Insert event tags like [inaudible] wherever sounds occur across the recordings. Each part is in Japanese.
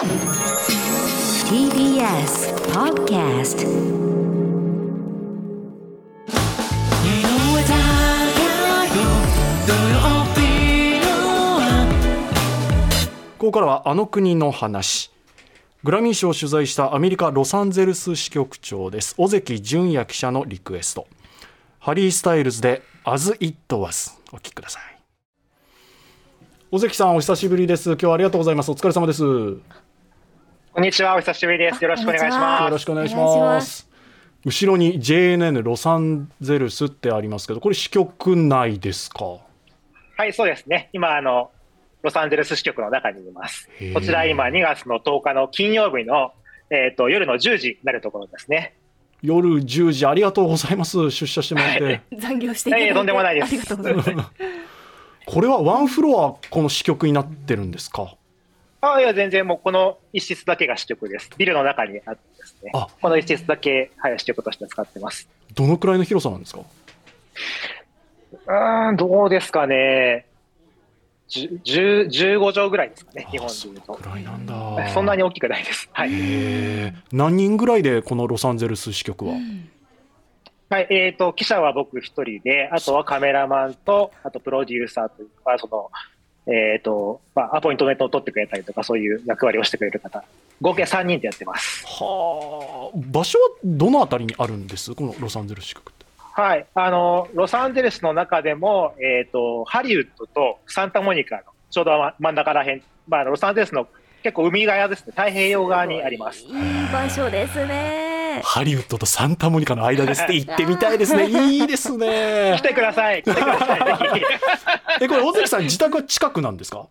TBS Podcast ここからはあの国の話。グラミー賞を取材したアメリカ・ロサンゼルス支局長です。尾関純也記者のリクエスト。ハリー・スタイルズで「As It Was」お聞きください。尾関さんお久しぶりです。今日はありがとうございます。お疲れ様です。こんにちは、お久しぶりです。よろしくお願いします。ろしくお願いしまます。後ろに JNN ロサンゼルスってありますけどこれ支局内ですか？はい、そうですね。今、あの、ロサンゼルス支局の中にいます。こちら今、2月の10日の金曜日の、えっ、と、夜の10時になるところですね。夜10時ありがとうございます。出社してもらって、はい。残業していただいて。とんでもないです。ありがとうございます。[laughs] これはワンフロアこの支局になってるんですか？あいや、全然もうこの一室だけが支局です。ビルの中にあってですねあ。この一室だけ、はい、支局として使ってます。どのくらいの広さなんですか？うーん、どうですかね。10 10 15畳ぐらいですかね、日本でいうとく。らいなんだそんなに大きくないです。はい。何人ぐらいでこのロサンゼルス支局は、はい、えっ、と、記者は僕一人で、あとはカメラマンと、あとプロデューサーというか、その、えっ、と、まあ、アポイントメントを取ってくれたりとか、そういう役割をしてくれる方、合計3人でやってます。はあ場所はどのあたりにあるんです？このロサンゼルス支局って。はい、あの、ロサンゼルスの中でも、えっ、と、ハリウッドとサンタモニカのちょうど真真ん中らへん、まあ、ロサンゼルスの結構海側ですね、太平洋側にあります。いい場所ですねハリウッドとサンタモニカの間ですって [laughs] 行ってみたいですね。いいですね。来てください、来てください。えこれ尾関さん自宅は近くなんですか？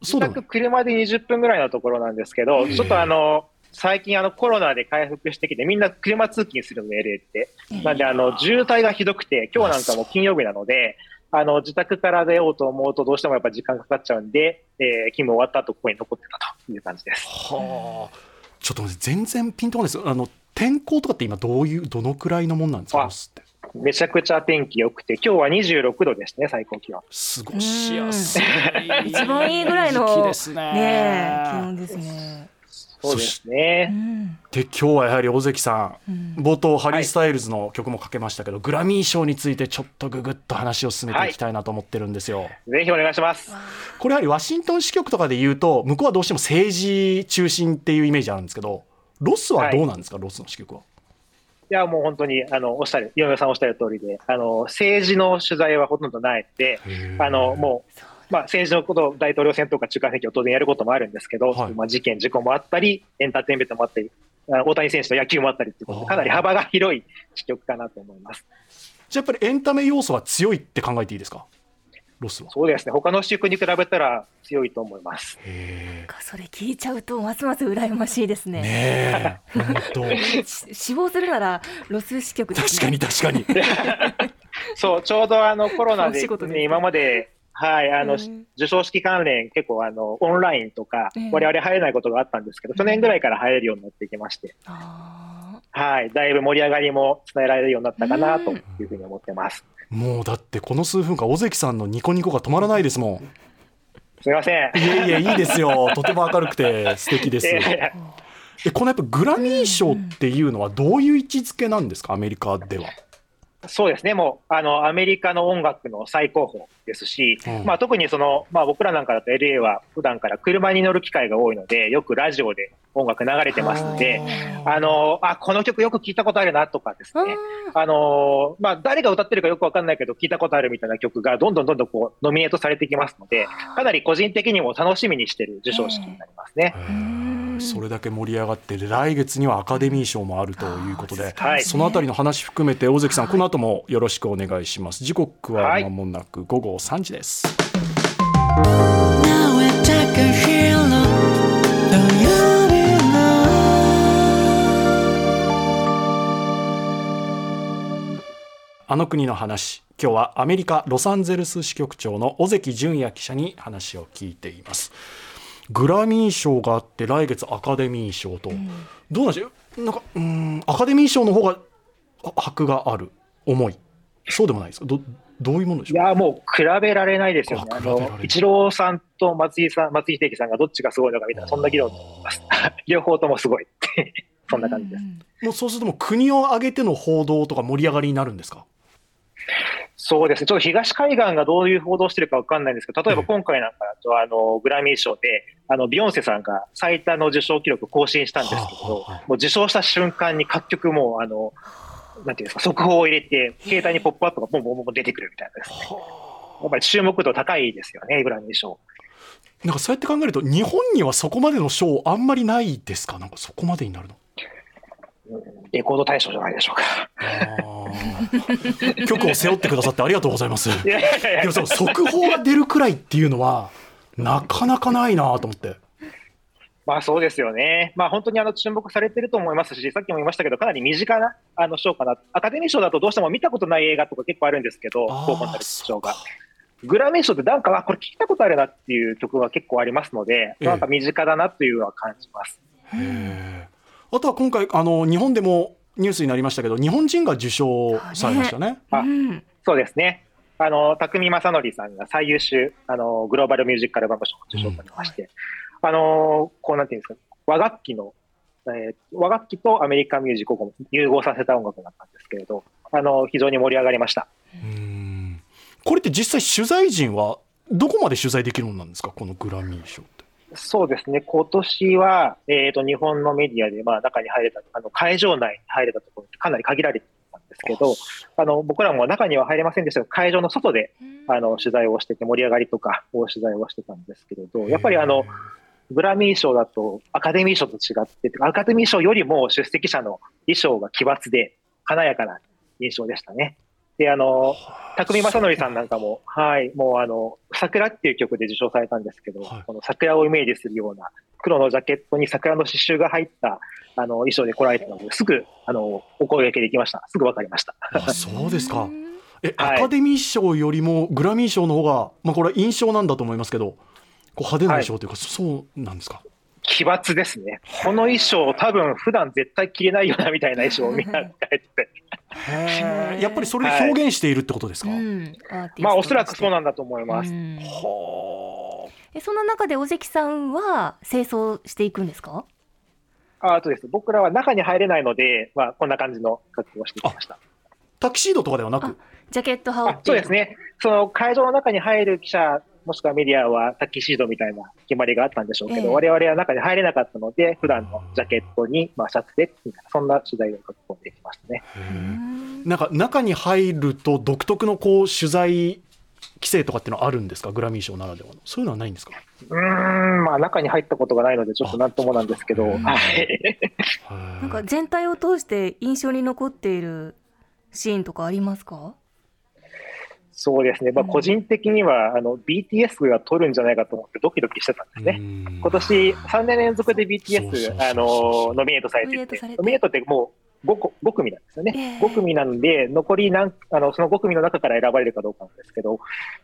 自宅車で20分ぐらいのところなんですけど、ちょっとあの、最近あのコロナで回復してきて、みんな車通勤するので LA って。なんであの、渋滞がひどくて、今日なんかも金曜日なので、あの、自宅から出ようと思うとどうしてもやっぱ時間かかっちゃうんで、えー勤務終わった後ここに残ってたという感じです。はあちょっと全然ピンとこないです。あの天候とかって今どういうどのくらいのもんなんですかめちゃくちゃ天気良くて、今日は26度ですね、最高気温。過ごしやすい一番いいぐらいのね。気温ですねそうですね。うんで今日はやはり尾関さん、うん。冒頭ハリー・スタイルズの曲もかけましたけど、グラミー賞についてちょっとググっと話を進めていきたいなと思ってるんですよ、ぜひお願いします。これやはりワシントン支局とかで言うと向こうはどうしても政治中心っていうイメージあるんですけどロスはどうなんですか、ロスの支局は。いや、もう本当に、あの、おっしゃる、井上さんおっしゃる通りで、あの、政治の取材はほとんどないので、あの、もう、まあ、政治のこと、大統領選とか中間選挙を当然やることもあるんですけど、はいまあ、事件、事故もあったり、エンターテインメントもあったり、あ大谷選手の野球もあったりっていうことで、かなり幅が広い支局かなと思います。じゃあやっぱりエンタメ要素は強いって考えていいですか？ロスは。そうですね、他の支局に比べたら強いと思います。へそれ聞いちゃうとますます羨ましいですえね。ねえ本当 [laughs] し死亡するならロス支局です確ねかに確かに。[laughs] そう、ちょうどあのコロナ禍で、ね、今まで、はい、あの、うん。授賞式関連、結構あの、オンラインとかええ、我々入れないことがあったんですけど、去年ぐらいから入れるようになってきまして、あはい、だいぶ盛り上がりも伝えられるようになったかなというふうに思ってます。もうだってこの数分間尾関さんのニコニコが止まらないですもん。すみません。いえいえいいですよ。[laughs] とても明るくて素敵です。えええこのやっぱグラミー賞っていうのはどういう位置づけなんですか？アメリカではそうですね、もうあのアメリカの音楽の最高峰ですし、うん。まあ、特にその、まあ、僕らなんかだと LA は普段から車に乗る機会が多いので、よくラジオで音楽流れてますので、あのあこの曲よく聞いたことあるなとかですね、あのまあ、誰が歌ってるかよくわかんないけど、聞いたことあるみたいな曲がどんどんどんどんこうノミネートされてきますので、かなり個人的にも楽しみにしてる授賞式になりますね。それだけ盛り上がって来月にはアカデミー賞もあるということで、はい。そのあたりの話含めて尾関さん、この後もよろしくお願いします。時刻は間もなく午後3時です?あの国の話今日はアメリカ・ロサンゼルス支局長の尾関純也記者に話を聞いていますグラミー賞があって来月アカデミー賞と、どうなんでしょう？なんかうーんアカデミー賞の方があ箔がある重い。そうでもないですか？どどういうものでしょう？いや、もう比べられないですよね。あの、イチローさんと松井さん、松井秀喜さんがどっちがすごいのかみたいな、そんな議論になります。[laughs] 両方ともすごいって、[laughs] そんな感じです。もうそうするともう国を挙げての報道とか盛り上がりになるんですか？そうですね。ちょっと東海岸がどういう報道してるかわかんないんですけど、例えば今回なんかだと、あの、グラミー賞で、あの、ビヨンセさんが最多の受賞記録更新したんですけどもう受賞した瞬間に各局もう、あの、なんていうんですか、速報を入れて、携帯にポップアップがボンボンボン出てくるみたいなですね。やっぱり注目度高いですよね、グラミー賞。なんかそうやって考えると日本にはそこまでの賞あんまりないですか？なんかそこまでになるの？レコード大賞じゃないでしょうか。[laughs] 曲を背負ってくださってありがとうございますいやいやいやでもその速報が出るくらいっていうのはなかなかないなと思ってまあそうですよね。まあ本当にあの注目されてると思いますし、さっきも言いましたけど、かなり身近なあの賞かな。アカデミー賞だとどうしても見たことない映画とか結構あるんですけど、あー候補になる賞が。グラミー賞ってなんか、あこれ聞いたことあるなっていう曲が結構ありますので、ええなんか身近だなというのは感じます。あとは今回あの日本でもニュースになりましたけど日本人が受賞されましたね。あうんそうですね。あの、匠正則さんが最優秀、あの、グローバルミュージックアルバム賞を受賞されまして、あの、こうなんていうんですか、和楽器の、えー和楽器とアメリカンミュージックを融合させた音楽だったんですけれど、あの、非常に盛り上がりました。うん。これって実際取材陣はどこまで取材できるものなんですか？このグラミー賞ってそうですね、今年は、えっ、と、日本のメディアで、まあ、中に入れた、あの、会場内に入れたところってかなり限られてたんですけど、あの、僕らも中には入れませんでしたが、会場の外で、あの、取材をしてて、盛り上がりとかを取材をしてたんですけれど、やっぱりあの、グラミー賞だとアカデミー賞と違ってて、アカデミー賞よりも出席者の衣装が奇抜で華やかな印象でしたね。で、あの、匠正則さんなんかも、はい、もうあの、桜っていう曲で受賞されたんですけど、はい。この桜をイメージするような黒のジャケットに桜の刺繍が入ったあの衣装で来られたので、すぐあのお声掛けできました。すぐ分かりました。あそうですか。え、はい。アカデミー賞よりもグラミー賞の方が、まあ、これは印象なんだと思いますけどこう派手な衣装というか、そうなんですか奇抜ですね。この衣装、多分普段絶対着れないよなみたいな衣装をみんな着て。て、へえやっぱりそれで表現しているってことですか、うん。アーティストまあおそらくそうななんだと思います。はえそんな中で尾関さんは清掃していくんですか？ああとです。僕らは中に入れないので、まあこんな感じの格好をしてきました。あタキシードとかではなあくジャケット羽織あってそうですね。その会場の中に入る記者、もしくはメディアはタキシードみたいな決まりがあったんでしょうけど、ええ。我々は中に入れなかったので、普段のジャケットに、まあ、シャツで、みたいな、そんな取材を書き込んできましたね。うんなんか中に入ると独特のこう取材規制とかっていうのはあるんですか？グラミー賞ならではの。そういうのはないんですか？うーん、まあ中に入ったことがないので、ちょっとなんともなんですけど、あはい。なんか全体を通して印象に残っているシーンとかありますか？そうですね。まあうん。個人的には、あの、BTS が取るんじゃないかと思ってドキドキしてたんですね。ね今年3年連続で BTS、あの、ノミネートされてて。ノミネートってもう 5, 個5組なんですよね。ええ。5組なんで、残りなんあの、その5組の中から選ばれるかどうかなんですけど、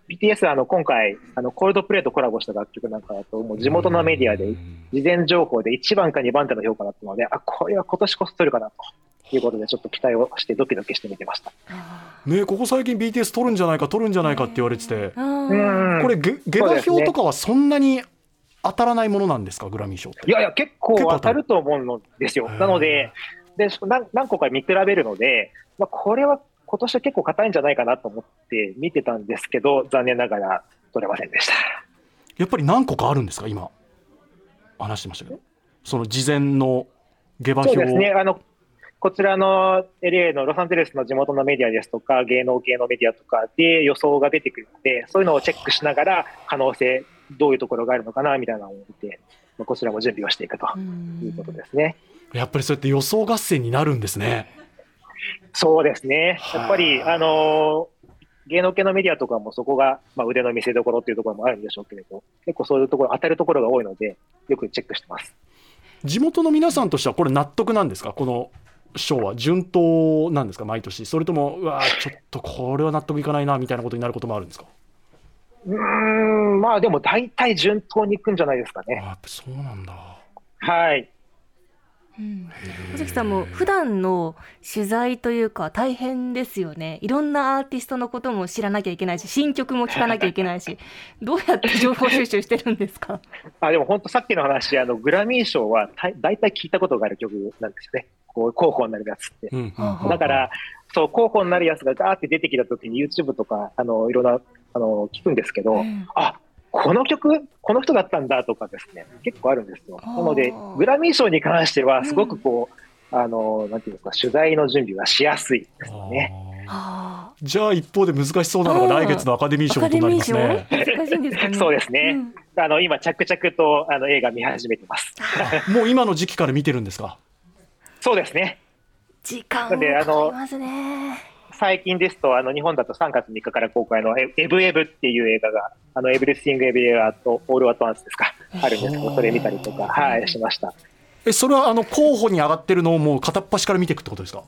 BTS はあの、今回、あの、コールドプレイとコラボした楽曲なんかだと、もう地元のメディアで、事前情報で1番か2番手の評価だったので、あ、これは今年こそ取るかなということで、ちょっと期待をしてドキドキして見てました。ねここ最近 BTS 取るんじゃないか取るんじゃないかって言われてて。これ下下馬評とかはそんなに当たらないものなんですか？グラミー賞って。いやいや、結構当たると思うのですよ。なので、で何何個か見比べるので、まあ、これは今年は結構硬いんじゃないかなと思って見てたんですけど、残念ながら取れませんでした。やっぱり何個かあるんですか？今話してましたけど。その事前の下馬評そうですね、あのこちらの LA のロサンゼルスの地元のメディアですとか、芸能系のメディアとかで予想が出てくるので、そういうのをチェックしながら、可能性、どういうところがあるのかなみたいなのを見て、まあこちらも準備をしていくとうんいうことですね。やっぱりそうやって予想合戦になるんですねそうですね。はあやっぱり、あのー芸能系のメディアとかもそこが、まあ、腕の見せ所っていうところもあるんでしょうけれど、結構そういうところ、当たるところが多いので、よくチェックしてます。地元の皆さんとしてはこれ納得なんですか？この賞は順当なんですか？毎年それともうわーちょっとこれは納得いかないなみたいなことになることもあるんですか？うーん、まあでも大体順当にいくんじゃないですかね。あそうなんだはい。うん尾関さんも普段の取材というか大変ですよね。いろんなアーティストのことも知らなきゃいけないし、新曲も聴かなきゃいけないし、[laughs] どうやって情報収集してるんですか？あでも本当さっきの話、あのグラミー賞はた大体聞いたことがある曲なんですよね。こう候補になるやつって。うんうんだから、そう、候補になるやつがガーって出てきたときに YouTube とか、あの、いろんな、あの、聞くんですけど、うんあ、この曲、この人だったんだとかですね、結構あるんですよ。なので、グラミー賞に関しては、すごくこう、あの、なんていうんですか、取材の準備はしやすいですよね。じゃあ一方で難しそうなのが来月のアカデミー賞となりますね。ね。そうですねんあの、今、着々と、あの、映画見始めてます。[laughs] もう今の時期から見てるんですか？そうですね。時間なんであのかかりますね。最近ですと、あの、日本だと3月3日から公開のエエブエブっていう映画が、あの、エブリシング・エブリエアとオール・アット・ワンスですか、あるんですけど、それ見たりとか、はい、しました。えそれはあの候補に上がってるのをもう片っ端から見ていくってことですか？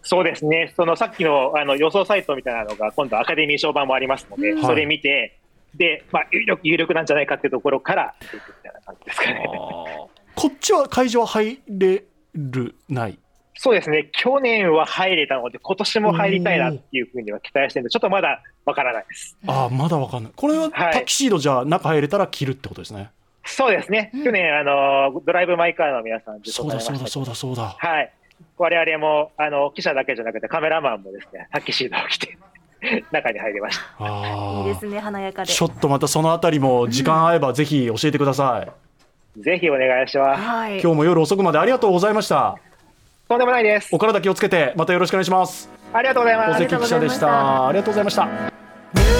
そうですね、そのさっきのあの予想サイトみたいなのが、今度アカデミー賞版もありますので、うんそれ見て、で、まあ、有力有力なんじゃないかっていうところから、見ていくみたいな感じですかね。こっちは会場は入れるない。そうですね、去年は入れたので、今年も入りたいなっていうふうには期待してるんで、ちょっとまだわからないです。ああまだわかんない。これははいタキシードじゃあ中入れたら着るってことですね。そうですね、去年、あの、ドライブ・マイ・カーの皆さん、そうだそうだそうだそうだ。はい。我々も、あの、記者だけじゃなくてカメラマンもですね、タキシードを着て、[laughs] 中に入りました。ああいいですね、華やかで。ちょっとまたそのあたりも時間合えばぜひ教えてください。ぜひお願いします。はい。今日も夜遅くまでありがとうございました。とんでもないですお。体気をつけてまたよろしくお願いします。ありがとうございます大。関記者でした。ありがとうございました。